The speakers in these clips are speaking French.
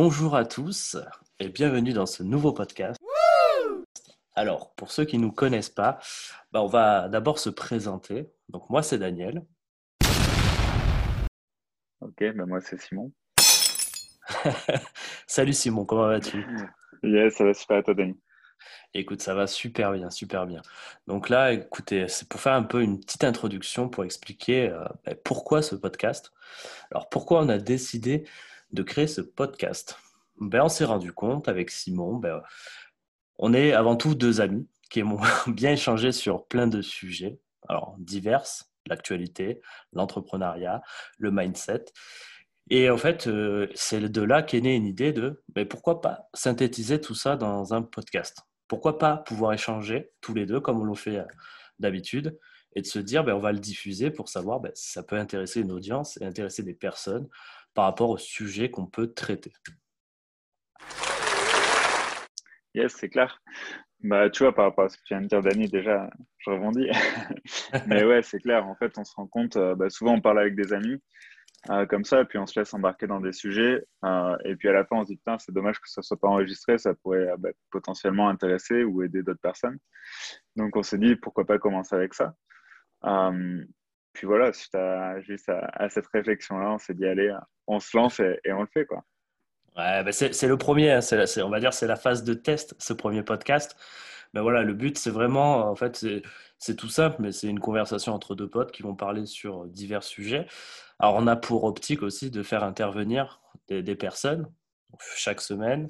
bonjour à tous et bienvenue dans ce nouveau podcast. Alors, pour ceux qui ne nous connaissent pas, bah, on va d'abord se présenter. Donc, moi, c'est Daniel. Ok, bah, moi, c'est Simon. Salut Simon, comment vas-tu? Yes, ça va super à toi, Daniel. Écoute, ça va super bien, super bien. Donc là, écoutez, c'est pour faire un peu une petite introduction pour expliquer euh, bah, pourquoi ce podcast. Alors, pourquoi on a décidé de créer ce podcast ben, On s'est rendu compte avec Simon, ben, on est avant tout deux amis qui aiment bien échanger sur plein de sujets, alors divers, l'actualité, l'entrepreneuriat, le mindset. Et en fait, euh, c'est de là qu'est née une idée de ben, pourquoi pas synthétiser tout ça dans un podcast? Pourquoi pas pouvoir échanger tous les deux comme on le fait euh, d'habitude et de se dire ben, on va le diffuser pour savoir ben, si ça peut intéresser une audience et intéresser des personnes par rapport au sujet qu'on peut traiter. Yes, c'est clair. Bah, tu vois, par rapport à ce que tu viens de dire, Dani, déjà, je rebondis. Mais ouais, c'est clair. En fait, on se rend compte, euh, bah, souvent, on parle avec des amis euh, comme ça, puis on se laisse embarquer dans des sujets. Euh, et puis à la fin, on se dit, putain, c'est dommage que ça ne soit pas enregistré, ça pourrait bah, potentiellement intéresser ou aider d'autres personnes. Donc, on s'est dit, pourquoi pas commencer avec ça puis voilà, suite à, juste à, cette réflexion-là, on s'est dit, allez, on se lance et, on le fait, quoi. Ouais, ben c'est le premier, hein, on va dire c'est la phase de test, ce premier podcast. Mais voilà, le but, c'est vraiment, en fait, c'est tout simple, mais c'est une conversation entre deux potes qui vont parler sur divers sujets. Alors, on a pour optique aussi de faire intervenir des, personnes chaque semaine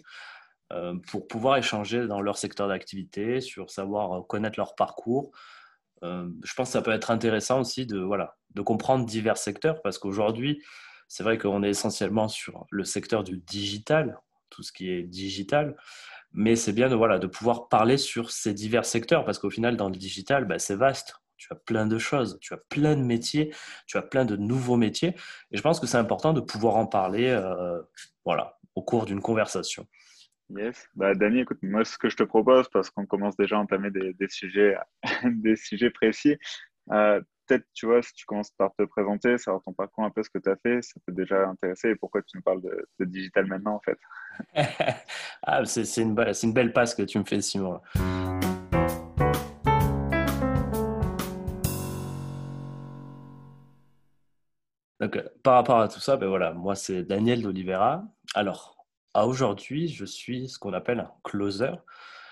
euh, pour pouvoir échanger dans leur secteur d'activité, sur savoir connaître leur parcours, euh, je pense que ça peut être intéressant aussi de, voilà, de comprendre divers secteurs parce qu'aujourd'hui, c'est vrai qu'on est essentiellement sur le secteur du digital, tout ce qui est digital, mais c'est bien de, voilà, de pouvoir parler sur ces divers secteurs parce qu'au final, dans le digital, bah, c'est vaste. Tu as plein de choses, tu as plein de métiers, tu as plein de nouveaux métiers. Et je pense que c'est important de pouvoir en parler euh, voilà, au cours d'une conversation. Yes. Bah, Dani, écoute, moi, ce que je te propose, parce qu'on commence déjà à entamer des, sujets, des sujets précis, euh, peut-être, tu vois, si tu commences par te présenter, savoir ton parcours, un peu ce que tu as fait, ça peut déjà intéresser. Et pourquoi tu me parles de, digital maintenant, en fait? Ah, c'est, une, une, belle passe que tu me fais, Simon. Donc, euh, par rapport à tout ça, ben voilà, moi, c'est Daniel d'Olivera. Alors, aujourd'hui, je suis ce qu'on appelle un closer.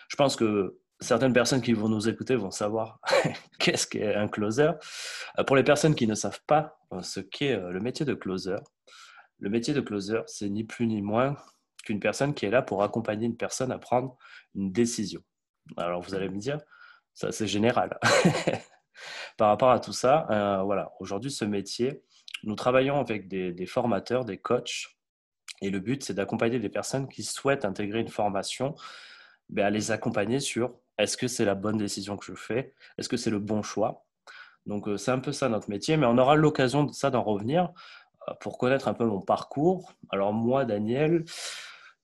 Je pense que certaines personnes qui vont nous écouter vont savoir qu'est-ce qu'est un closer. Euh, pour les personnes qui ne savent pas euh, ce qu'est euh, le métier de closer, le métier de closer, c'est ni plus ni moins qu'une personne qui est là pour accompagner une personne à prendre une décision. Alors vous allez me dire, ça c'est général. Par rapport à tout ça, voilà, aujourd'hui ce métier, nous travaillons avec des formateurs, des coachs et le but, c'est d'accompagner des personnes qui souhaitent intégrer une formation, ben, à les accompagner sur est-ce que c'est la bonne décision que je fais? Est-ce que c'est le bon choix? Donc, euh, c'est un peu ça notre métier, mais on aura l'occasion de ça d'en revenir euh, pour connaître un peu mon parcours. Alors, moi, Daniel,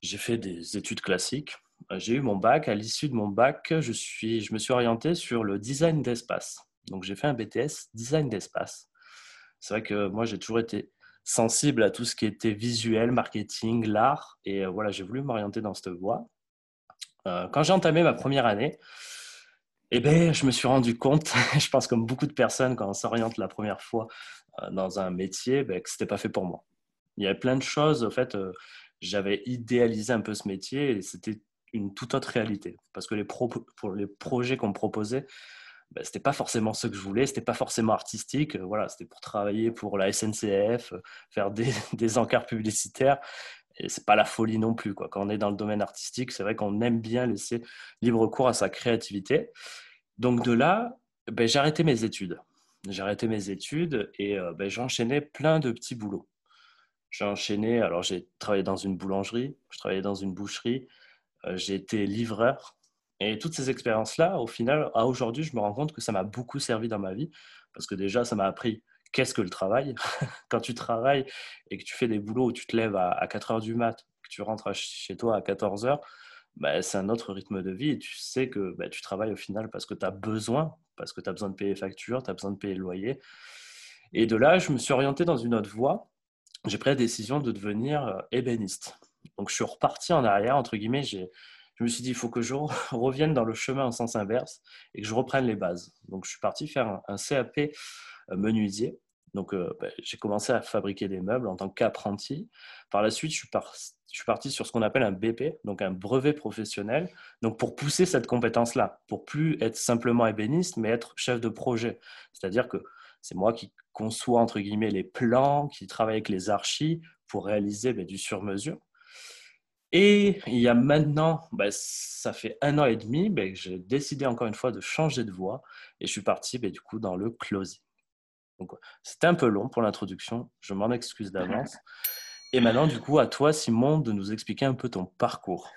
j'ai fait des études classiques. Euh, j'ai eu mon bac. À l'issue de mon bac, je, suis, je me suis orienté sur le design d'espace. Donc, j'ai fait un BTS design d'espace. C'est vrai que moi, j'ai toujours été sensible à tout ce qui était visuel, marketing, l'art. Et euh, voilà, j'ai voulu m'orienter dans cette voie. Euh, quand j'ai entamé ma première année, eh ben, je me suis rendu compte, je pense comme beaucoup de personnes, quand on s'oriente la première fois euh, dans un métier, ben, que ce n'était pas fait pour moi. Il y avait plein de choses, en fait, j'avais idéalisé un peu ce métier et c'était une toute autre réalité. Parce que les, pour les projets qu'on me proposait, ben, c'était pas forcément ce que je voulais, c'était pas forcément artistique. Euh, voilà, c'était pour travailler pour la SNCF, euh, faire des, des encarts publicitaires. Et c'est pas la folie non plus. Quoi. Quand on est dans le domaine artistique, c'est vrai qu'on aime bien laisser libre cours à sa créativité. Donc de là, ben, j'ai arrêté mes études. J'ai arrêté mes études et euh, ben, j'ai enchaîné plein de petits boulots. J'ai enchaîné, alors j'ai travaillé dans une boulangerie, je travaillais dans une boucherie, j'ai été livreur, et toutes ces expériences-là, au final, à aujourd'hui, je me rends compte que ça m'a beaucoup servi dans ma vie. Parce que déjà, ça m'a appris qu'est-ce que le travail. Quand tu travailles et que tu fais des boulots où tu te lèves à 4 heures du mat, que tu rentres chez toi à 14 heures, bah, c'est un autre rythme de vie. Et tu sais que bah, tu travailles au final parce que tu as besoin, parce que tu as besoin de payer les factures, tu as besoin de payer le loyer. Et de là, je me suis orienté dans une autre voie. J'ai pris la décision de devenir euh, ébéniste. Donc, je suis reparti en arrière, entre guillemets. Je me suis dit, il faut que je revienne dans le chemin en sens inverse et que je reprenne les bases. Donc, je suis parti faire un, CAP euh, menuisier. Donc, euh, ben, j'ai commencé à fabriquer des meubles en tant qu'apprenti. Par la suite, je suis, parti sur ce qu'on appelle un BP, donc un brevet professionnel. Donc, pour pousser cette compétence-là, pour plus être simplement ébéniste, mais être chef de projet. C'est-à-dire que c'est moi qui conçois, entre guillemets, les plans, qui travaille avec les archis pour réaliser ben, du sur-mesure. Et il y a maintenant, ben, ça fait un an et demi, ben, j'ai décidé encore une fois de changer de voie et je suis parti du coup dans le closing. Donc c'était un peu long pour l'introduction, je m'en excuse d'avance. Et maintenant, du coup, à toi, Simon, de nous expliquer un peu ton parcours.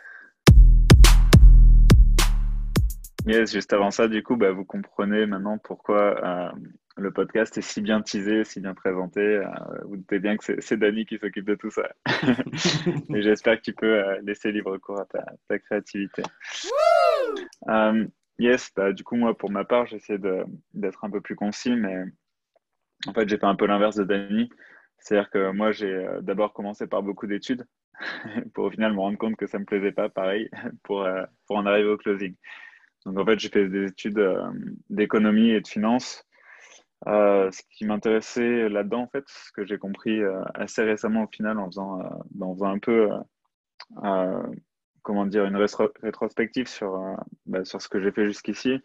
Yes, juste avant ça, du coup, vous comprenez maintenant pourquoi euh, le podcast est si bien teasé, si bien présenté. Euh, vous doutez bien que c'est Dani qui s'occupe de tout ça. Et j'espère que tu peux euh, laisser libre cours à ta, créativité. Yes, bah, du coup, moi, pour ma part, j'essaie d'être un peu plus concis, mais en fait, j'ai fait un peu l'inverse de Dani. C'est-à-dire que moi, j'ai d'abord commencé par beaucoup d'études pour au final me rendre compte que ça ne me plaisait pas, pareil, pour, pour en arriver au closing. Donc, en fait, j'ai fait des études d'économie et de finance euh, ce qui m'intéressait là-dedans, en fait, ce que j'ai compris euh, assez récemment au final en faisant, euh, en faisant un peu, comment dire, une rétrospective sur, ben, sur ce que j'ai fait jusqu'ici,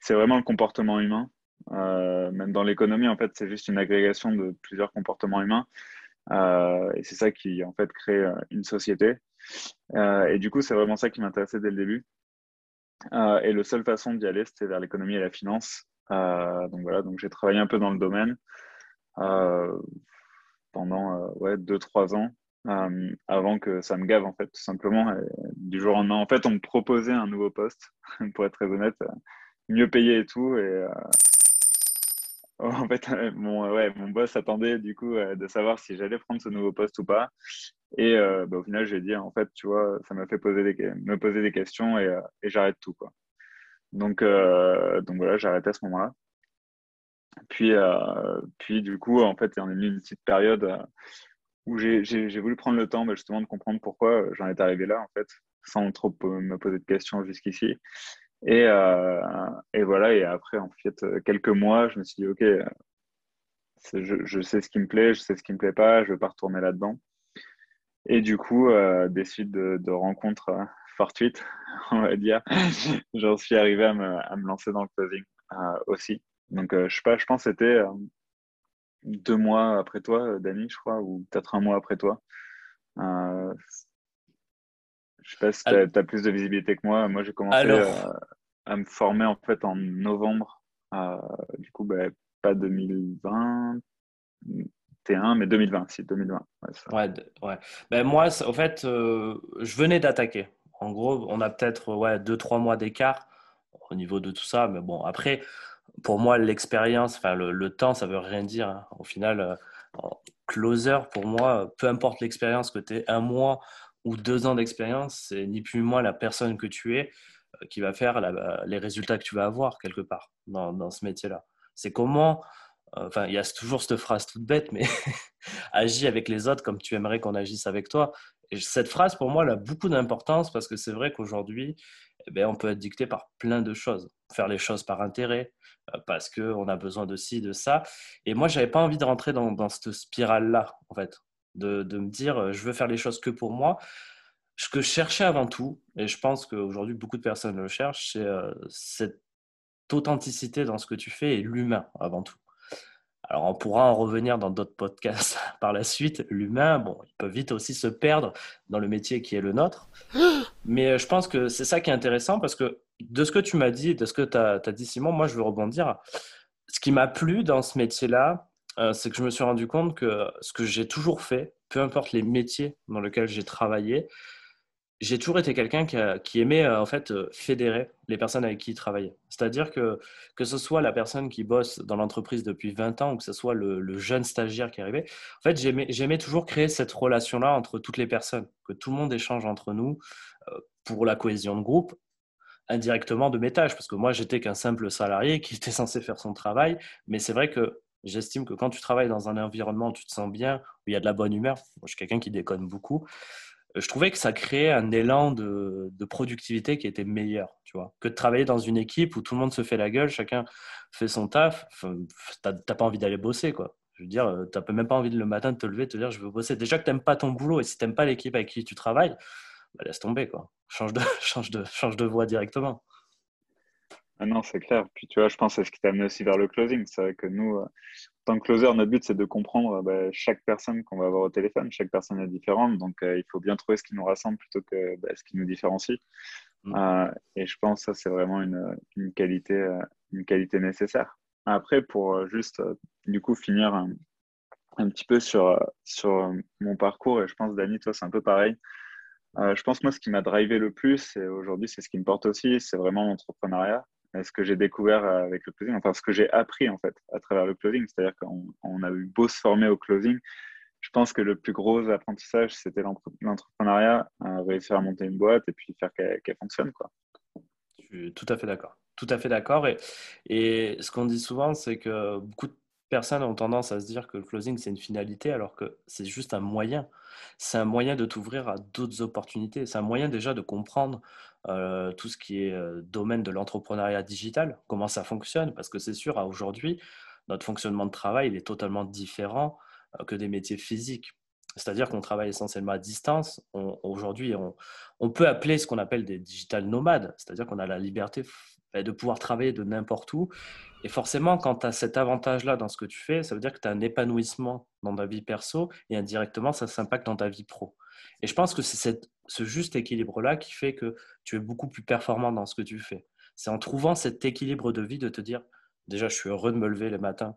c'est vraiment le comportement humain. même dans l'économie, en fait, c'est juste une agrégation de plusieurs comportements humains. et c'est ça qui, en fait, crée une société. et du coup, c'est vraiment ça qui m'intéressait dès le début. Et la seule façon d'y aller, c'était vers l'économie et la finance. Euh, donc voilà, donc j'ai travaillé un peu dans le domaine euh, pendant euh, ouais, 2-3 ans. avant que ça me gave en fait tout simplement du jour au lendemain en fait on me proposait un nouveau poste pour être très honnête mieux payé et tout et en fait mon ouais mon boss attendait du coup de savoir si j'allais prendre ce nouveau poste ou pas et bah, au final j'ai dit en fait tu vois ça m'a fait poser me poser des questions et, et j'arrête tout quoi donc, euh, donc voilà, j'ai à ce moment-là. Puis, euh, puis du coup, en fait, est mis une petite période euh, où j'ai voulu prendre le temps bah, justement de comprendre pourquoi j'en étais arrivé là, en fait, sans trop me poser de questions jusqu'ici. Et, voilà, et après, en fait, quelques mois, je me suis dit, OK, je, sais ce qui me plaît, je sais ce qui me plaît pas, je ne vais pas retourner là-dedans. Et du coup, des suites de, de rencontres fortuite, on va dire, j'en suis arrivé à me, à me, lancer dans le closing euh, aussi. Donc, euh, je sais pas, je pense que c'était euh, deux mois après toi, Dani, je crois, ou peut-être un mois après toi. je sais pas si tu as, plus de visibilité que moi. Moi, j'ai commencé à me former en fait en novembre. du coup, bah, pas 2020, mais 2020, si 2020. Ouais, ouais, Ben, moi, au fait, je venais d'attaquer. En gros, on a peut-être ouais, deux, trois mois d'écart au niveau de tout ça. Mais bon, après, pour moi, l'expérience, enfin, le, temps, ça veut rien dire. Hein. Au final, euh, closer, pour moi, peu importe l'expérience que tu aies, un mois ou deux ans d'expérience, c'est ni plus ni moins la personne que tu es euh, qui va faire les résultats que tu vas avoir quelque part dans, dans ce métier-là. C'est comment, euh, enfin, il y a toujours cette phrase toute bête, mais agis avec les autres comme tu aimerais qu'on agisse avec toi cette phrase, pour moi, elle a beaucoup d'importance parce que c'est vrai qu'aujourd'hui, eh ben, on peut être dicté par plein de choses. Faire les choses par intérêt, euh, parce qu'on a besoin de ci, de ça. Et moi, je n'avais pas envie de rentrer dans, cette spirale-là, en fait. De, de, me dire, euh, je veux faire les choses que pour moi. Ce que je cherchais avant tout, et je pense qu'aujourd'hui, beaucoup de personnes le cherchent, c'est euh, cette authenticité dans ce que tu fais et l'humain avant tout. Alors, on pourra en revenir dans d'autres podcasts par la suite. L'humain, bon, il peut vite aussi se perdre dans le métier qui est le nôtre. Mais euh, je pense que c'est ça qui est intéressant parce que de ce que tu m'as dit, de ce que tu as, dit, Simon, moi, je veux rebondir. Ce qui m'a plu dans ce métier-là, euh, c'est que je me suis rendu compte que ce que j'ai toujours fait, peu importe les métiers dans lesquels j'ai travaillé, j'ai toujours été quelqu'un qui, aimait euh, en fait euh, fédérer les personnes avec qui il travaillait. C'est-à-dire que que ce soit la personne qui bosse dans l'entreprise depuis 20 ans ou que ce soit le, jeune stagiaire qui arrivait, en fait j'aimais toujours créer cette relation-là entre toutes les personnes, que tout le monde échange entre nous euh, pour la cohésion de groupe, indirectement de mes tâches, parce que moi j'étais qu'un simple salarié qui était censé faire son travail, mais c'est vrai que j'estime que quand tu travailles dans un environnement où tu te sens bien, où il y a de la bonne humeur, je suis quelqu'un qui déconne beaucoup, je trouvais que ça créait un élan de, productivité qui était meilleur, tu vois, que de travailler dans une équipe où tout le monde se fait la gueule, chacun fait son taf. T'as pas envie d'aller bosser, quoi. Je veux dire, euh, tu n'as même pas envie le matin de te lever, de te dire je veux bosser. Déjà que tu n'aimes pas ton boulot et si tu n'aimes pas l'équipe avec qui tu travailles, bah, laisse tomber, quoi. Change de, change, de, change de voie directement. Ah non, c'est clair. Puis tu vois, je pense c'est ce qui t'a amené aussi vers le closing. C'est vrai que nous, euh, en tant que closer, notre but, c'est de comprendre bah, chaque personne qu'on va avoir au téléphone. Chaque personne est différente. Donc, euh, il faut bien trouver ce qui nous rassemble plutôt que bah, ce qui nous différencie. Mm. et je pense que ça, c'est vraiment une, une, qualité, une qualité nécessaire. Après, pour euh, juste euh, du coup finir un, petit peu sur, euh, sur mon parcours, et je pense, Dani, toi, c'est un peu pareil. je pense, moi, ce qui m'a drivé le plus, et aujourd'hui, c'est ce qui me porte aussi, c'est vraiment l'entrepreneuriat. Ce que j'ai découvert avec le closing, enfin, ce que j'ai appris, en fait, à travers le closing, c'est-à-dire qu'on a eu beau se former au closing, je pense que le plus gros apprentissage, c'était l'entrepreneuriat, réussir à monter une boîte et puis faire qu'elle fonctionne. Quoi. Je suis tout à fait d'accord tout à fait d'accord. Et, et ce qu'on dit souvent, c'est que beaucoup de personnes ont tendance à se dire que le closing, c'est une finalité, alors que c'est juste un moyen. C'est un moyen de t'ouvrir à d'autres opportunités. C'est un moyen déjà de comprendre euh, tout ce qui est euh, domaine de l'entrepreneuriat digital, comment ça fonctionne, parce que c'est sûr, aujourd'hui, notre fonctionnement de travail, il est totalement différent euh, que des métiers physiques. C'est-à-dire qu'on travaille essentiellement à distance. Aujourd'hui, on, peut appeler ce qu'on appelle des digital nomades, c'est-à-dire qu'on a la liberté de pouvoir travailler de n'importe où. Et forcément, quand tu as cet avantage-là dans ce que tu fais, ça veut dire que tu as un épanouissement dans ta vie perso et indirectement, ça s'impacte dans ta vie pro. Et je pense que c'est ce juste équilibre-là qui fait que tu es beaucoup plus performant dans ce que tu fais. C'est en trouvant cet équilibre de vie de te dire, déjà, je suis heureux de me lever le matin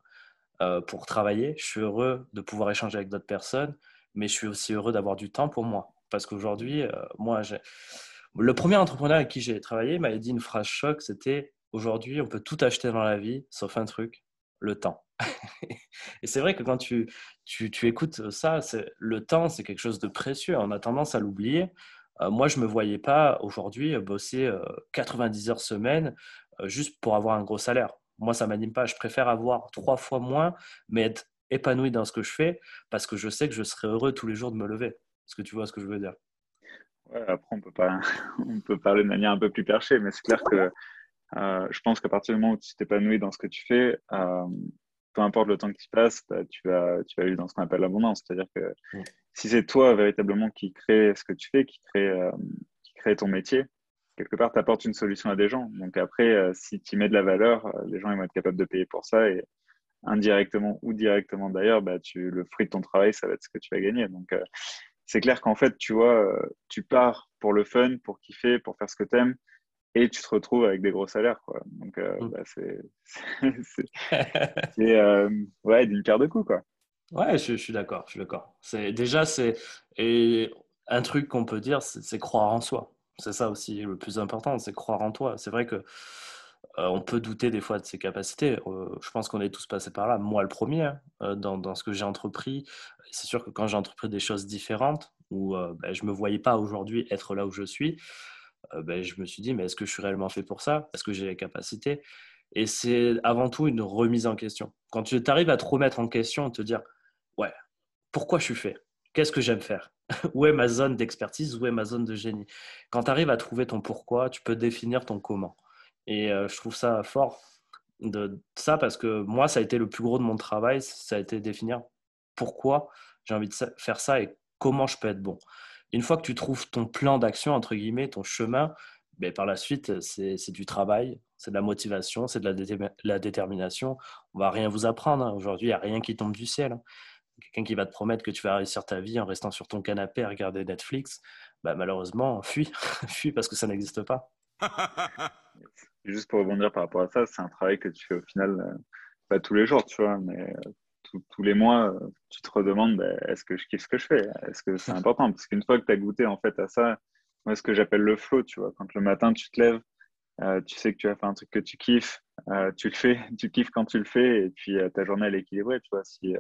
euh, pour travailler, je suis heureux de pouvoir échanger avec d'autres personnes, mais je suis aussi heureux d'avoir du temps pour moi. Parce qu'aujourd'hui, euh, moi, le premier entrepreneur avec qui j'ai travaillé m'avait dit une phrase choc, c'était aujourd'hui, on peut tout acheter dans la vie, sauf un truc, le temps. et c'est vrai que quand tu, tu, écoutes ça, le temps, c'est quelque chose de précieux. On a tendance à l'oublier. Euh, moi, je ne me voyais pas aujourd'hui bosser 90 euh, heures semaine euh, juste pour avoir un gros salaire. Moi, ça ne m'anime pas. Je préfère avoir trois fois moins, mais être épanoui dans ce que je fais parce que je sais que je serai heureux tous les jours de me lever. Est-ce que tu vois ce que je veux dire? Après, on peut, pas, on peut parler de manière un peu plus perchée, mais c'est clair que euh, je pense qu'à partir du moment où tu t'épanouis dans ce que tu fais, euh, peu importe le temps qui passe, bah, tu, vas, tu vas vivre dans ce qu'on appelle l'abondance. C'est-à-dire que si c'est toi véritablement qui crée ce que tu fais, qui crée, euh, qui crée ton métier, quelque part, tu apportes une solution à des gens. Donc après, si tu mets de la valeur, les gens ils vont être capables de payer pour ça. Et indirectement ou directement d'ailleurs, bah, tu, le fruit de ton travail, ça va être ce que tu vas gagner. Donc c'est clair qu'en fait, tu vois, tu pars pour le fun, pour kiffer, pour faire ce que tu aimes, et tu te retrouves avec des gros salaires. Quoi. Donc, euh, mm. bah, c'est euh, ouais, d'une paire de coups. Quoi. Ouais, je, suis d'accord. Je suis d'accord. Déjà, c'est et un truc qu'on peut dire, c'est croire en soi. C'est ça aussi le plus important, c'est croire en toi. C'est vrai que on peut douter des fois de ses capacités. je pense qu'on est tous passés par là, moi le premier, hein, dans, dans, ce que j'ai entrepris c'est sûr que quand j'ai entrepris des choses différentes, où euh, ben, je ne me voyais pas aujourd'hui être là où je suis, euh, ben, je me suis dit, mais est-ce que je suis réellement fait pour ça? Est-ce que j'ai les capacités? Et c'est avant tout une remise en question. Quand tu arrives à te remettre en question, te dire, ouais, pourquoi je suis fait? Qu'est-ce que j'aime faire? Où est ma zone d'expertise? Où est ma zone de génie? Quand tu arrives à trouver ton pourquoi, tu peux définir ton comment. Et euh, je trouve ça fort de ça parce que moi, ça a été le plus gros de mon travail, ça a été définir pourquoi j'ai envie de faire ça et comment je peux être bon. Une fois que tu trouves ton plan d'action, entre guillemets, ton chemin, ben par la suite, c'est du travail, c'est de la motivation, c'est de la, détermination. On va rien vous apprendre. Hein. Aujourd'hui, il n'y a rien qui tombe du ciel. Hein. Quelqu'un qui va te promettre que tu vas réussir ta vie en restant sur ton canapé à regarder Netflix, ben malheureusement, fuis, fuis parce que ça n'existe pas. Juste pour rebondir par rapport à ça, c'est un travail que tu fais au final, euh, pas tous les jours, tu vois, mais euh, tous les mois, tu te redemandes ben, est-ce que je kiffe ce que je fais? Est-ce que c'est important? Parce qu'une fois que tu as goûté en fait à ça, moi, ce que j'appelle le flow, tu vois, quand le matin tu te lèves, euh, tu sais que tu vas faire un truc que tu kiffes, euh, tu le fais, tu kiffes quand tu le fais, et puis euh, ta journée elle est équilibrée, tu vois. Si,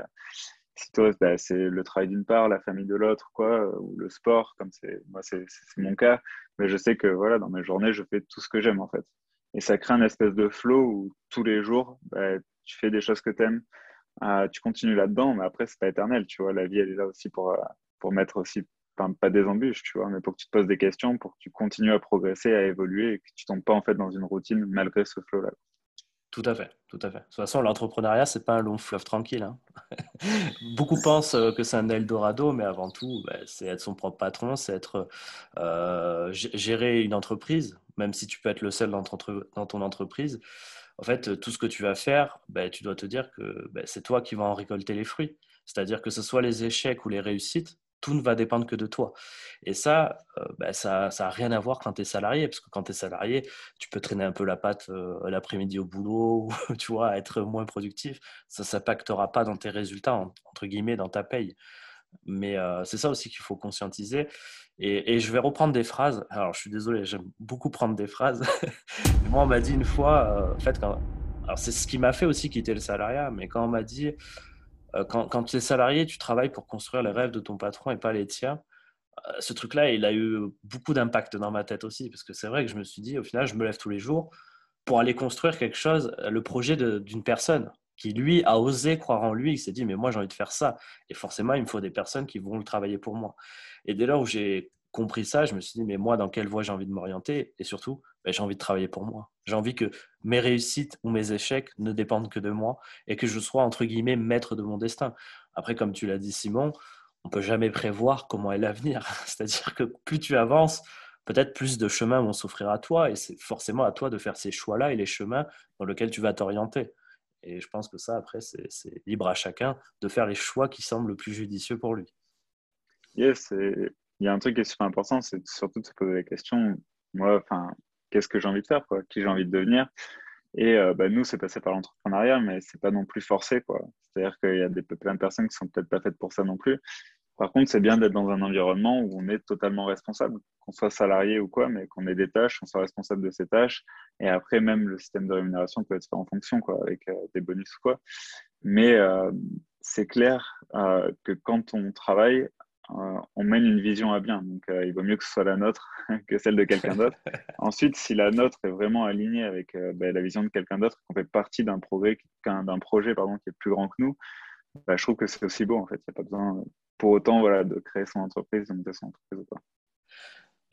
si toi, ben, c'est le travail d'une part, la famille de l'autre, quoi, ou le sport, comme c'est moi, c'est mon cas, mais je sais que voilà, dans mes journées, je fais tout ce que j'aime en fait. Et ça crée un espèce de flow où tous les jours, ben, tu fais des choses que tu aimes, ah, tu continues là-dedans, mais après, c'est pas éternel, tu vois. La vie, elle est là aussi pour, euh, pour mettre aussi pas des embûches, tu vois, mais pour que tu te poses des questions, pour que tu continues à progresser, à évoluer et que tu tombes pas en fait dans une routine malgré ce flow-là. Tout à fait, tout à fait. De toute façon, l'entrepreneuriat, c'est pas un long fleuve tranquille. Hein. Beaucoup pensent euh, que c'est un Eldorado, mais avant tout, bah, c'est être son propre patron, c'est être euh, gérer une entreprise, même si tu peux être le seul dans ton, entreprise. En fait, tout ce que tu vas faire, bah, tu dois te dire que bah, c'est toi qui vas en récolter les fruits. C'est-à-dire que ce soit les échecs ou les réussites, tout ne va dépendre que de toi. Et ça, euh, bah, ça n'a rien à voir quand tu es salarié, parce que quand tu es salarié, tu peux traîner un peu la patte euh, l'après-midi au boulot, ou tu vois, être moins productif. Ça ne s'impactera pas dans tes résultats, entre guillemets, dans ta paye. Mais euh, c'est ça aussi qu'il faut conscientiser. Et, je vais reprendre des phrases. Alors, je suis désolé, j'aime beaucoup prendre des phrases. Moi, on m'a dit une fois, en fait, alors c'est ce qui m'a fait aussi quitter le salariat, mais quand on m'a dit euh, quand, tu es salarié, tu travailles pour construire les rêves de ton patron et pas les tiens. Euh, ce truc-là, il a eu beaucoup d'impact dans ma tête aussi, parce que c'est vrai que je me suis dit, au final, je me lève tous les jours pour aller construire quelque chose, le projet d'une personne qui, lui, a osé croire en lui. Il s'est dit, mais moi, j'ai envie de faire ça. Et forcément, il me faut des personnes qui vont le travailler pour moi. Et dès lors où j'ai compris ça, je me suis dit, mais moi, dans quelle voie j'ai envie de m'orienter? Et surtout, ben, j'ai envie de travailler pour moi. J'ai envie que mes réussites ou mes échecs ne dépendent que de moi et que je sois, entre guillemets, maître de mon destin. Après, comme tu l'as dit, Simon, on peut jamais prévoir comment est l'avenir. C'est-à-dire que plus tu avances, peut-être plus de chemins vont s'offrir à toi et c'est forcément à toi de faire ces choix-là et les chemins dans lesquels tu vas t'orienter. Et je pense que ça, après, c'est libre à chacun de faire les choix qui semblent le plus judicieux pour lui. Yes, il y a un truc qui est super important, c'est surtout de se poser la question, moi, enfin, qu'est-ce que j'ai envie de faire, quoi, qui j'ai envie de devenir. Et euh, bah, nous, c'est passé par l'entrepreneuriat, mais c'est pas non plus forcé, quoi. C'est-à-dire qu'il y a des, plein de personnes qui sont peut-être pas faites pour ça non plus. Par contre, c'est bien d'être dans un environnement où on est totalement responsable, qu'on soit salarié ou quoi, mais qu'on ait des tâches, qu'on soit responsable de ces tâches. Et après, même le système de rémunération peut être fait en fonction, quoi, avec euh, des bonus ou quoi. Mais euh, c'est clair que quand on travaille, euh, on mène une vision à bien. Donc, euh, il vaut mieux que ce soit la nôtre que celle de quelqu'un d'autre. Ensuite, si la nôtre est vraiment alignée avec euh, bah, la vision de quelqu'un d'autre, qu'on fait partie d'un projet, d'un projet pardon, qui est plus grand que nous, bah, je trouve que c'est aussi beau. En fait, il n'y a pas besoin pour autant voilà, de créer son entreprise, de monter son entreprise ou pas.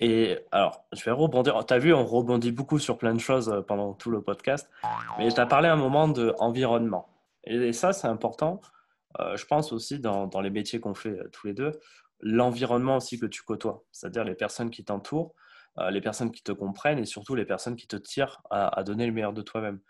Et alors, je vais rebondir. Tu as vu, on rebondit beaucoup sur plein de choses pendant tout le podcast. Mais tu as parlé un moment d'environnement. Et ça, c'est important euh, je pense aussi dans, les métiers qu'on fait euh, tous les deux, l'environnement aussi que tu côtoies, c'est-à-dire les personnes qui t'entourent, euh, les personnes qui te comprennent et surtout les personnes qui te tirent à, à donner le meilleur de toi-même.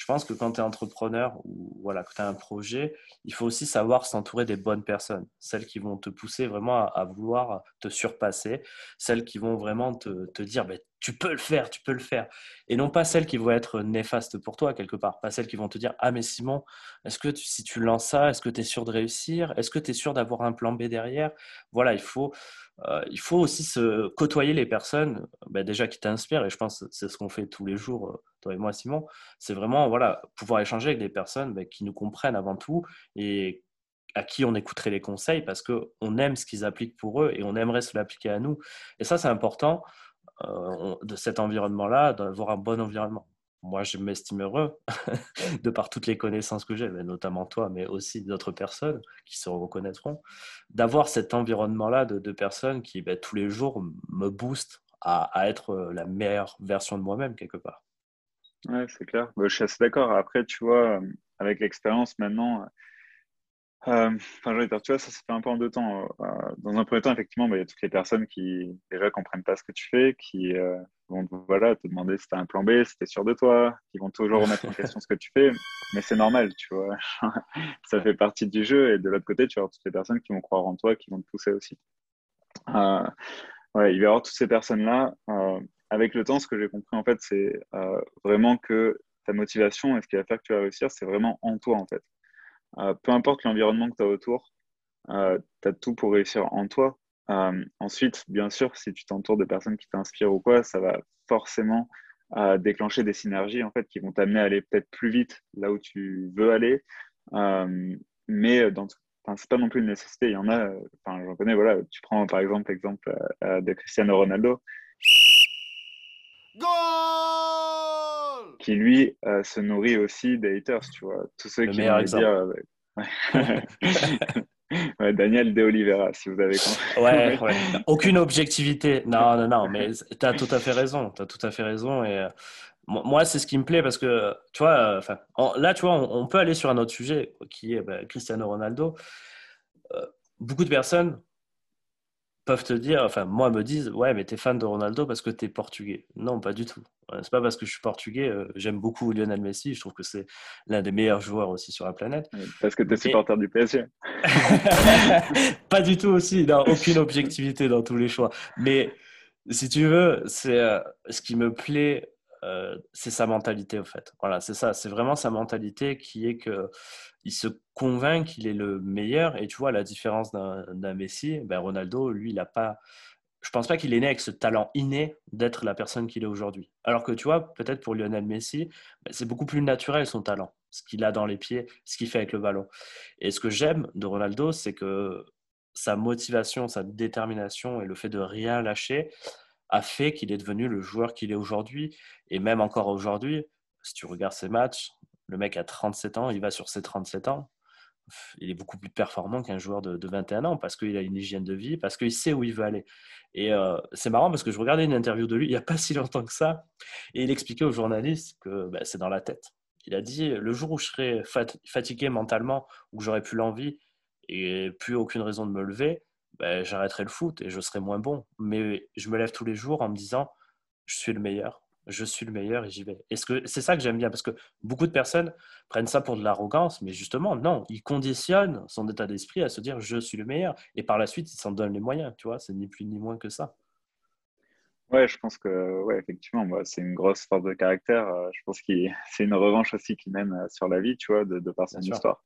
Je pense que quand tu es entrepreneur ou voilà, que tu as un projet, il faut aussi savoir s'entourer des bonnes personnes, celles qui vont te pousser vraiment à, vouloir te surpasser, celles qui vont vraiment te, te dire bah, tu peux le faire, tu peux le faire. Et non pas celles qui vont être néfastes pour toi, quelque part. Pas celles qui vont te dire Ah, mais Simon, est-ce que si tu lances ça, est-ce que tu es sûr de réussir? Est-ce que tu es sûr d'avoir un plan B derrière Voilà, il faut, euh, il faut aussi se côtoyer les personnes bah, déjà qui t'inspirent. Et je pense que c'est ce qu'on fait tous les jours, euh, toi et moi, Simon. C'est vraiment voilà, pouvoir échanger avec des personnes bah, qui nous comprennent avant tout et à qui on écouterait les conseils parce qu'on aime ce qu'ils appliquent pour eux et on aimerait se l'appliquer à nous. Et ça, c'est important. Euh, de cet environnement-là, d'avoir un bon environnement. Moi, je m'estime heureux de par toutes les connaissances que j'ai, notamment toi, mais aussi d'autres personnes qui se reconnaîtront, d'avoir cet environnement-là de, personnes qui, ben, tous les jours, me boostent à, être la meilleure version de moi-même, quelque part. Ouais, c'est clair. Bah, je suis assez d'accord. Après, tu vois, avec l'expérience maintenant, euh, enfin, j'ai tu vois, ça se fait un peu en deux temps. Euh, dans un premier temps, effectivement, bah, il y a toutes les personnes qui déjà comprennent pas ce que tu fais, qui euh, vont voilà, te demander si tu as un plan B, si tu es sûr de toi, qui vont toujours remettre en question ce que tu fais. Mais c'est normal, tu vois. ça fait partie du jeu. Et de l'autre côté, tu vas avoir toutes les personnes qui vont croire en toi, qui vont te pousser aussi. ouais, il va y avoir toutes ces personnes-là. avec le temps, ce que j'ai compris, en fait, c'est vraiment que ta motivation et ce qui va faire que tu vas réussir, c'est vraiment en toi, en fait. Euh, peu importe l'environnement que tu as autour, euh, tu as tout pour réussir en toi. Euh, ensuite, bien sûr, si tu t'entoures de personnes qui t'inspirent ou quoi, ça va forcément déclencher des synergies en fait qui vont t'amener à aller peut-être plus vite là où tu veux aller. mais dans c'est pas non plus une nécessité. Il y en a, enfin, j'en connais, voilà, tu prends par exemple l'exemple de Cristiano Ronaldo qui lui euh, se nourrit aussi des haters, tu vois. Tous ceux qui vont dire. Euh, Daniel De Oliveira, si vous avez compris. Ouais, ouais. Aucune objectivité. Non, non, non, mais tu as tout à fait raison. Tu as tout à fait raison. Et euh, moi, c'est ce qui me plaît parce que, tu vois, enfin, là, tu vois, on, peut aller sur un autre sujet qui est bah, Cristiano Ronaldo. Euh, beaucoup de personnes peuvent te dire, enfin, moi, me disent, ouais, mais t'es fan de Ronaldo parce que t'es portugais. Non, pas du tout. C'est pas parce que je suis portugais. Euh, j'aime beaucoup Lionel Messi. Je trouve que c'est l'un des meilleurs joueurs aussi sur la planète. Parce que t'es supporter du PSG. pas du tout aussi. Non, aucune objectivité dans tous les choix. Mais si tu veux, c'est euh, ce qui me plaît euh, c'est sa mentalité, en fait. Voilà, c'est ça. C'est vraiment sa mentalité qui est que il se convainc qu'il est le meilleur. Et tu vois, la différence d'un Messi, ben Ronaldo, lui, il n'a pas. Je pense pas qu'il est né avec ce talent inné d'être la personne qu'il est aujourd'hui. Alors que tu vois, peut-être pour Lionel Messi, ben, c'est beaucoup plus naturel son talent, ce qu'il a dans les pieds, ce qu'il fait avec le ballon. Et ce que j'aime de Ronaldo, c'est que sa motivation, sa détermination et le fait de rien lâcher, a fait qu'il est devenu le joueur qu'il est aujourd'hui. Et même encore aujourd'hui, si tu regardes ses matchs, le mec a 37 ans, il va sur ses 37 ans. Il est beaucoup plus performant qu'un joueur de, 21 ans parce qu'il a une hygiène de vie, parce qu'il sait où il veut aller. Et euh, c'est marrant parce que je regardais une interview de lui il n'y a pas si longtemps que ça, et il expliquait aux journalistes que bah, c'est dans la tête. Il a dit le jour où je serai fatigué mentalement, où j'aurai plus l'envie et plus aucune raison de me lever, ben, j'arrêterai le foot et je serai moins bon. Mais je me lève tous les jours en me disant, je suis le meilleur, je suis le meilleur et j'y vais. Et c'est ça que j'aime bien parce que beaucoup de personnes prennent ça pour de l'arrogance, mais justement, non, ils conditionnent son état d'esprit à se dire, je suis le meilleur. Et par la suite, ils s'en donnent les moyens, tu vois, c'est ni plus ni moins que ça. Ouais, je pense que, ouais, effectivement, moi, c'est une grosse force de caractère. Euh, je pense que c'est une revanche aussi qui mène euh, sur la vie, tu vois, de, par son histoire.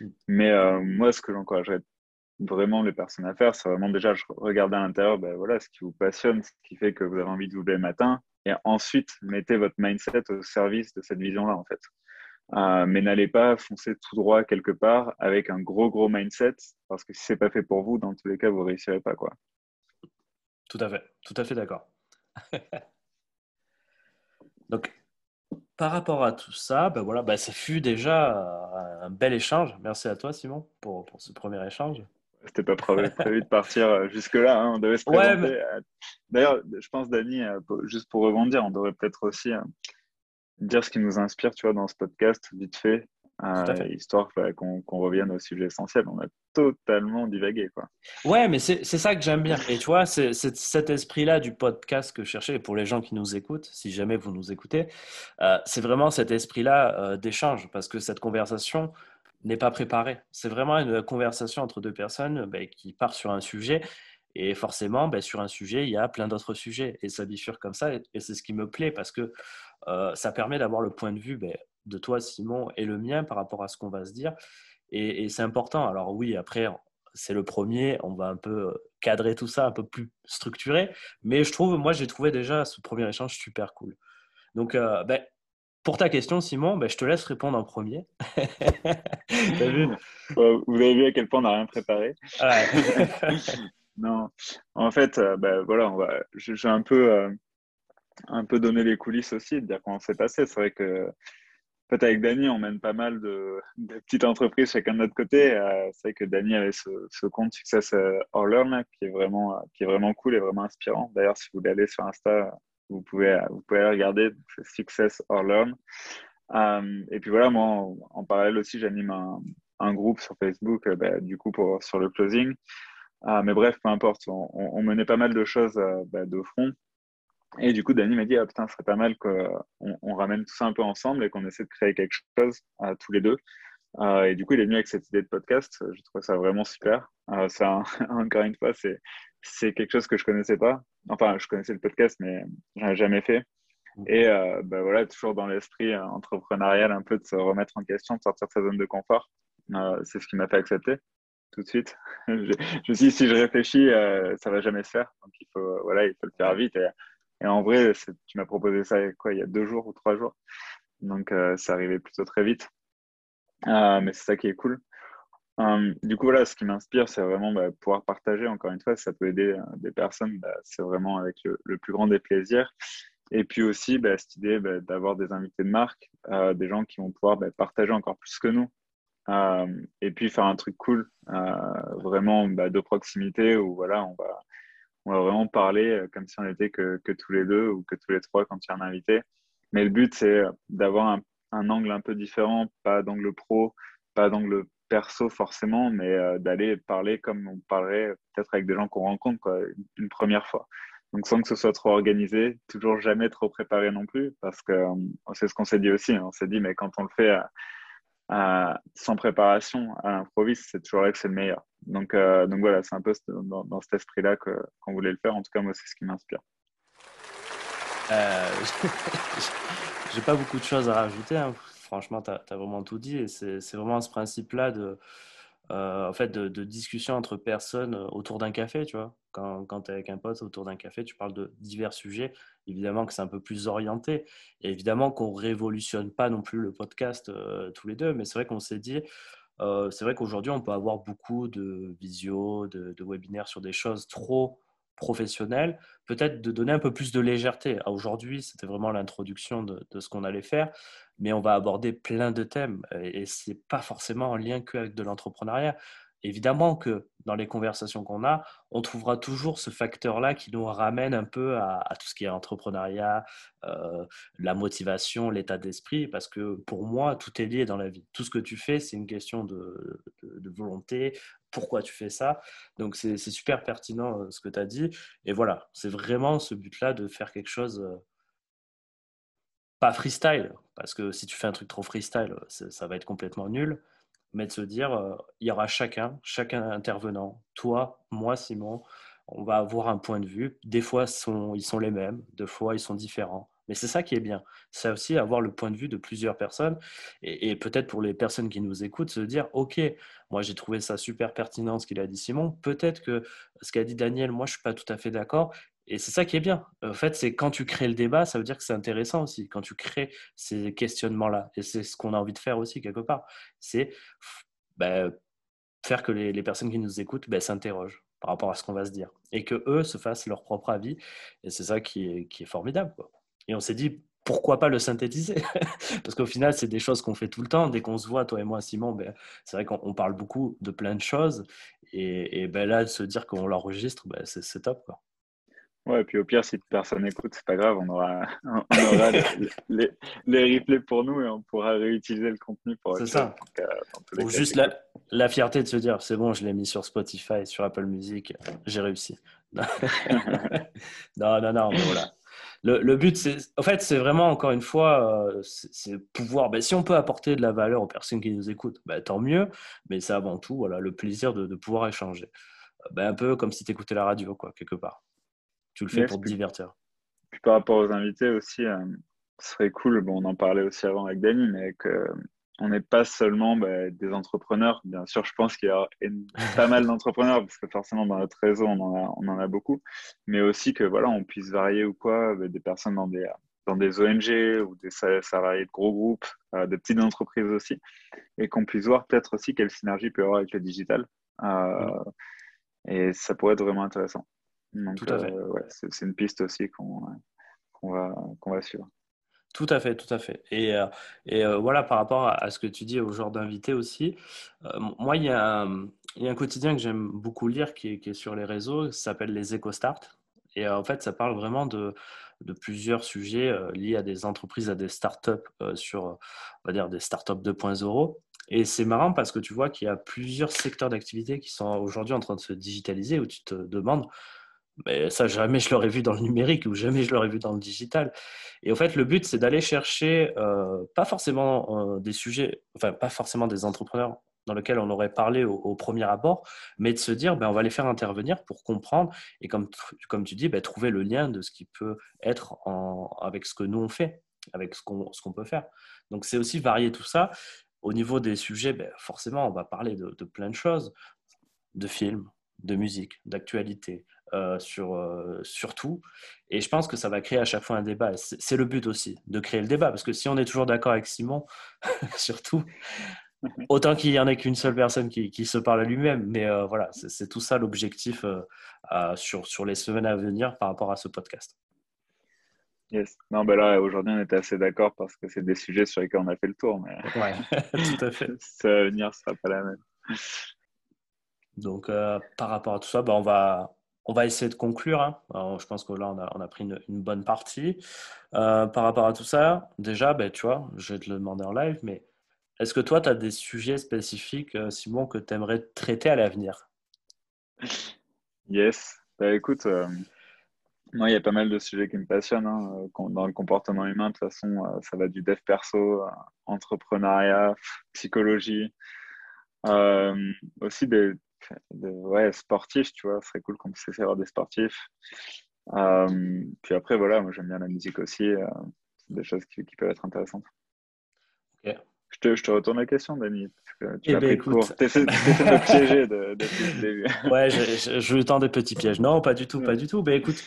Mm. Mais euh, moi, ce que j'encouragerais vraiment les personnes à faire, c'est vraiment déjà regarder à l'intérieur ben voilà, ce qui vous passionne, ce qui fait que vous avez envie de vous lever le matin, et ensuite mettez votre mindset au service de cette vision-là en fait. Euh, mais n'allez pas foncer tout droit quelque part avec un gros gros mindset, parce que si c'est pas fait pour vous, dans tous les cas, vous réussirez pas quoi. Tout à fait, tout à fait d'accord. Donc, par rapport à tout ça, ben voilà, ben ça fut déjà un bel échange. Merci à toi, Simon, pour ce premier échange. C'était pas prévu, de partir euh, jusque-là. Hein, on devait se présenter. Euh, d'ailleurs, je pense, Dani, euh, juste pour rebondir, on devrait peut-être aussi dire ce qui nous inspire, tu vois, dans ce podcast, vite fait, histoire qu'on revienne au sujet essentiel. On a totalement divagué, quoi. Ouais, mais c'est ça que j'aime bien. Et tu vois, c'est cet esprit-là du podcast que je cherchais, pour les gens qui nous écoutent, si jamais vous nous écoutez, c'est vraiment cet esprit-là d'échange, parce que cette conversation, n'est pas préparé. C'est vraiment une conversation entre deux personnes ben, qui partent sur un sujet. Et forcément, ben, sur un sujet, il y a plein d'autres sujets. Et ça bifurque comme ça. Et, c'est ce qui me plaît parce que euh, ça permet d'avoir le point de vue ben, de toi, Simon, et le mien par rapport à ce qu'on va se dire. Et, c'est important. Alors oui, après, c'est le premier. On va un peu cadrer tout ça, un peu plus structuré. Mais je trouve, moi, j'ai trouvé déjà ce premier échange super cool. Donc, euh, ben, pour ta question, Simon, ben, je te laisse répondre en premier. vu Vous avez vu à quel point on n'a rien préparé. non, en fait, ben, voilà, on va, j'ai un peu, euh, un peu donné les coulisses aussi, de dire comment c'est passé. C'est vrai que en fait, avec Dany, on mène pas mal de, petites entreprises chacun de notre côté. Euh, c'est vrai que Dany avait ce, compte Success or Learn qui est vraiment, qui est vraiment cool et vraiment inspirant. D'ailleurs, si vous voulez aller sur Insta, vous pouvez, vous pouvez regarder, Success or Learn. Euh, et puis voilà, moi, en, parallèle aussi, j'anime un, un, groupe sur Facebook, euh, bah, du coup, pour, sur le closing. Euh, mais bref, peu importe, on, menait pas mal de choses bah, de front. Et du coup, Dany m'a dit, ah, putain, ce serait pas mal qu'on on ramène tout ça un peu ensemble et qu'on essaie de créer quelque chose tous les deux. et du coup, il est venu avec cette idée de podcast. Je trouve ça vraiment super. ça, encore une fois, c'est quelque chose que je connaissais pas. Enfin, je connaissais le podcast, mais j'en ai jamais fait. Et euh, bah voilà, toujours dans l'esprit euh, entrepreneurial, un peu de se remettre en question, de sortir de sa zone de confort. Euh, c'est ce qui m'a fait accepter tout de suite. je, me suis dit, si je réfléchis, ça va jamais se faire. Donc il faut, voilà, il faut le faire vite. Et, en vrai, tu m'as proposé ça quoi, il y a deux jours ou trois jours. Donc ça arrivait plutôt très vite. mais c'est ça qui est cool. Hum, du coup, voilà, ce qui m'inspire, c'est vraiment bah, pouvoir partager. Encore une fois, ça peut aider euh, des personnes. Bah, c'est vraiment avec le, plus grand des plaisirs. Et puis aussi, bah, cette idée d'avoir des invités de marque, euh, des gens qui vont pouvoir partager encore plus que nous et puis faire un truc cool, vraiment bah, de proximité où voilà, on va, on va vraiment parler comme si on était que, tous les deux ou que tous les trois quand il y a un invité. Mais le but, c'est d'avoir un, angle un peu différent, pas d'angle pro, pas d'angle perso forcément, mais euh, d'aller parler comme on parlerait peut-être avec des gens qu'on rencontre une première fois. Donc sans que ce soit trop organisé, toujours jamais trop préparé non plus, parce que euh, c'est ce qu'on s'est dit aussi. Hein. on s'est dit, mais quand on le fait sans préparation, à l'improviste, c'est toujours là que c'est le meilleur. Donc, euh, donc voilà, c'est un peu dans, cet esprit-là qu'on voulait le faire. En tout cas, moi, c'est ce qui m'inspire. J'ai pas beaucoup de choses à rajouter. Hein franchement, tu as, vraiment tout dit. C'est vraiment ce principe-là de, euh, en fait, de, discussion entre personnes euh, autour d'un café, tu vois. Quand, tu es avec un pote autour d'un café, tu parles de divers sujets. Évidemment que c'est un peu plus orienté. Évidemment qu'on révolutionne pas non plus le podcast euh, tous les deux. Mais c'est vrai qu'on s'est dit, c'est vrai qu'aujourd'hui, on peut avoir beaucoup de visio, de, de webinaires sur des choses trop professionnel, peut-être de donner un peu plus de légèreté. Aujourd'hui, c'était vraiment l'introduction de, ce qu'on allait faire, mais on va aborder plein de thèmes et, ce n'est pas forcément en lien qu'avec de l'entrepreneuriat. Évidemment que dans les conversations qu'on a, on trouvera toujours ce facteur-là qui nous ramène un peu à, tout ce qui est entrepreneuriat, euh, la motivation, l'état d'esprit, parce que pour moi, tout est lié dans la vie. Tout ce que tu fais, c'est une question de, volonté, pourquoi tu fais ça? Donc c'est super pertinent euh, ce que tu as dit. Et voilà, c'est vraiment ce but-là de faire quelque chose, euh, pas freestyle, parce que si tu fais un truc trop freestyle, ça va être complètement nul mais de se dire, euh, il y aura chacun, chacun intervenant, toi, moi, Simon, on va avoir un point de vue. Des fois, ils sont les mêmes, des fois, ils sont différents. Mais c'est ça qui est bien. C'est aussi avoir le point de vue de plusieurs personnes et, peut-être pour les personnes qui nous écoutent, se dire, OK, moi j'ai trouvé ça super pertinent ce qu'il a dit Simon. Peut-être que ce qu'a dit Daniel, moi je suis pas tout à fait d'accord. Et c'est ça qui est bien. En fait, c'est quand tu crées le débat, ça veut dire que c'est intéressant aussi. Quand tu crées ces questionnements-là. Et c'est ce qu'on a envie de faire aussi, quelque part. C'est ben, faire que les, personnes qui nous écoutent ben, s'interrogent par rapport à ce qu'on va se dire. Et que eux se fassent leur propre avis. Et c'est ça qui est, formidable. Et on s'est dit, pourquoi pas le synthétiser? Parce qu'au final, c'est des choses qu'on fait tout le temps. Dès qu'on se voit, toi et moi, Simon, ben, c'est vrai qu'on parle beaucoup de plein de choses. Et, et ben là, se dire qu'on l'enregistre, c'est top. Ouais, et puis au pire, si personne n'écoute, c'est pas grave, on aura, on aura les, les, replays pour nous et on pourra réutiliser le contenu pour C'est ça. Ou juste la, la, fierté de se dire, c'est bon, je l'ai mis sur Spotify, sur Apple Music, j'ai réussi. non, non, non, mais voilà. Le, le but, c'est, en fait, c'est vraiment encore une fois, euh, c'est pouvoir. Ben, si on peut apporter de la valeur aux personnes qui nous écoutent, ben, tant mieux. Mais c'est avant tout, voilà, le plaisir de, de pouvoir échanger. Ben, un peu comme si tu écoutais la radio, quoi, quelque part. Tu le fais pour te divertir. Puis par rapport aux invités aussi, euh, ce serait cool, bon, on en parlait aussi avant avec Dany, mais qu'on n'est pas seulement bah, des entrepreneurs. Bien sûr, je pense qu'il y a pas mal d'entrepreneurs, parce que forcément, dans notre réseau, on en a, on en a beaucoup. Mais aussi que voilà, on puisse varier ou quoi, bah, des personnes dans des, dans des ONG ou des salariés de gros groupes, euh, de petites entreprises aussi. Et qu'on puisse voir peut-être aussi quelle synergie peut y avoir avec le digital. Euh, et ça pourrait être vraiment intéressant. Tout à fait. Euh, c'est une piste aussi qu'on va, va suivre. Tout à fait, tout à fait. Et, euh, et euh, voilà, par rapport à, ce que tu dis au genre d'invité aussi, moi, il y, a il y, a un quotidien que j'aime beaucoup lire qui est, qui est, sur les réseaux, ça s'appelle les EcoStart. Et en fait, ça parle vraiment de, de plusieurs sujets liés à des entreprises, à des startups, sur, on va dire, des startups 2.0. Et c'est marrant parce que tu vois qu'il y a plusieurs secteurs d'activité qui sont aujourd'hui en train de se digitaliser où tu te demandes mais ça, jamais je l'aurais vu dans le numérique ou jamais je l'aurais vu dans le digital. Et en fait, le but, c'est d'aller chercher, euh, pas forcément euh, des sujets, enfin, pas forcément des entrepreneurs dans lesquels on aurait parlé au, premier abord, mais de se dire, ben, on va les faire intervenir pour comprendre et comme, comme tu dis, ben, trouver le lien de ce qui peut être en, avec ce que nous on fait, avec ce qu'on qu'on peut faire. Donc, c'est aussi varier tout ça. Au niveau des sujets, ben, forcément, on va parler de, de plein de choses, de films, de musique, d'actualité, euh, sur, euh, tout. Et je pense que ça va créer à chaque fois un débat. C'est le but aussi, de créer le débat. Parce que si on est toujours d'accord avec Simon, surtout, autant qu'il n'y en ait qu'une seule personne qui, se parle à lui-même. Mais euh, voilà, c'est tout ça l'objectif sur, sur les semaines à venir par rapport à ce podcast. Yes. Non, ben là, aujourd'hui, on était assez d'accord parce que c'est des sujets sur lesquels on a fait le tour, mais Ouais, tout à fait. ça à venir, ce sera pas la même. Donc, euh, par rapport à tout ça, bah, on va, on va essayer de conclure. hein. Je pense que là, on a, pris une, bonne partie. Euh, par rapport à tout ça, déjà, ben, je vais te le demander en live, mais est-ce que toi, tu as des sujets spécifiques, euh, Simon, que tu aimerais traiter à l'avenir? Yes. Bah écoute, euh, moi, il y a pas mal de sujets qui me passionnent. hein. Dans le comportement humain, de toute façon, ça va du dev perso, entrepreneuriat, psychologie. Aussi des, ouais, sportifs, tu vois. Ce serait cool qu'on puisse essayer d'avoir des sportifs. Euh, puis après, voilà, moi, j'aime bien la musique aussi. euh, c'est des choses qui, qui peuvent être intéressantes. Je te, je te retourne la question, Dani, parce que tu Eh m'as ben, pris de écoute. court. T'essaies t'essaies de me piéger de- depuis le début. Ouais, je, je, je tends des petits pièges. Non, pas du tout, pas du tout. Ben écoute,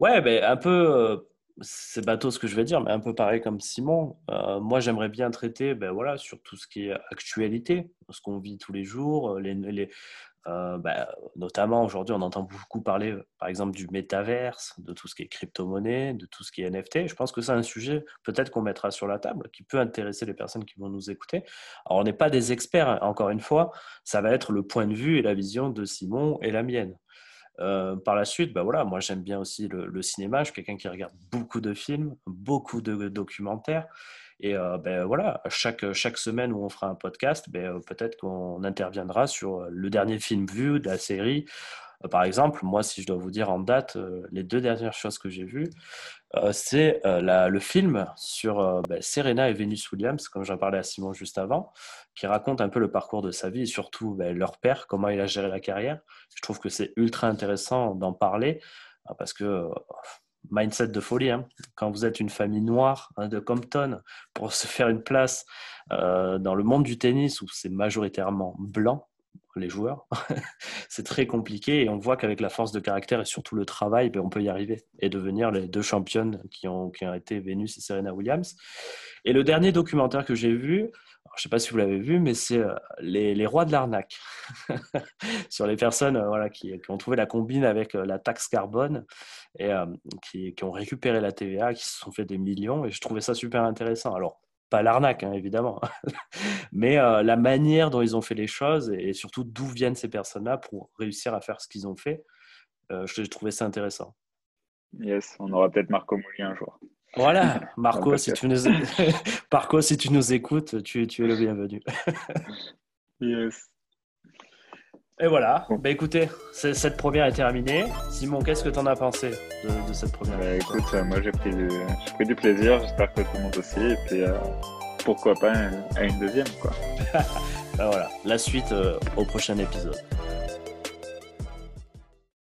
ouais, ben un peu, euh, c'est bateau ce que je vais dire, mais un peu pareil comme Simon. Euh, moi, j'aimerais bien traiter, ben voilà, sur tout ce qui est actualité, ce qu'on vit tous les jours, euh, les, euh, ben, notamment aujourd'hui, on entend beaucoup parler, par exemple, du métaverse, de tout ce qui est crypto-monnaie, de tout ce qui est NFT. Je pense que c'est un sujet peut-être qu'on mettra sur la table, qui peut intéresser les personnes qui vont nous écouter. Alors, on n'est pas des experts, hein, encore une fois, ça va être le point de vue et la vision de Simon et la mienne. Euh, par la suite, bah voilà, moi j'aime bien aussi le, cinéma. Je suis quelqu'un qui regarde beaucoup de films, beaucoup de documentaires. Et euh, ben voilà, chaque, chaque semaine où on fera un podcast, ben, euh, peut-être qu'on interviendra sur le dernier film vu de la série. Euh, par exemple, moi, si je dois vous dire en date, euh, les deux dernières choses que j'ai vues, euh, c'est le film sur ben, Serena et Venus Williams, comme j'en parlais à Simon juste avant, qui raconte un peu le parcours de sa vie et surtout ben, leur père, comment il a géré la carrière. Je trouve que c'est ultra intéressant d'en parler parce que mindset de folie, hein. quand vous êtes une famille noire hein, de Compton, pour se faire une place dans le monde du tennis où c'est majoritairement blanc, les joueurs, c'est très compliqué et on voit qu'avec la force de caractère et surtout le travail, ben, on peut y arriver et devenir les deux championnes qui ont, qui ont été Venus et Serena Williams. Et le dernier documentaire que j'ai vu, je ne sais pas si vous l'avez vu, mais c'est euh, les, les rois de l'arnaque sur les personnes euh, voilà, qui, qui ont trouvé la combine avec euh, la taxe carbone et qui, qui ont récupéré la TVA, qui se sont fait des millions. Et je trouvais ça super intéressant. Alors, pas l'arnaque, hein, évidemment, mais euh, la manière dont ils ont fait les choses et, et surtout d'où viennent ces personnes-là pour réussir à faire ce qu'ils ont fait. Euh, je, je trouvais ça intéressant. Yes, on aura peut-être Marco Mouli un jour. Voilà, Marco, si tu nous, Marco, si tu nous écoutes, tu, tu es le bienvenu. Yes. Et voilà, bah écoutez, cette première est terminée. Simon, qu'est-ce que tu en as pensé de, de cette première? Bah, écoute, euh, moi j'ai pris, du... j'ai pris du plaisir, j'espère que tout le monde aussi, et puis euh, pourquoi pas à une deuxième, quoi. Bah voilà, la suite euh, au prochain épisode.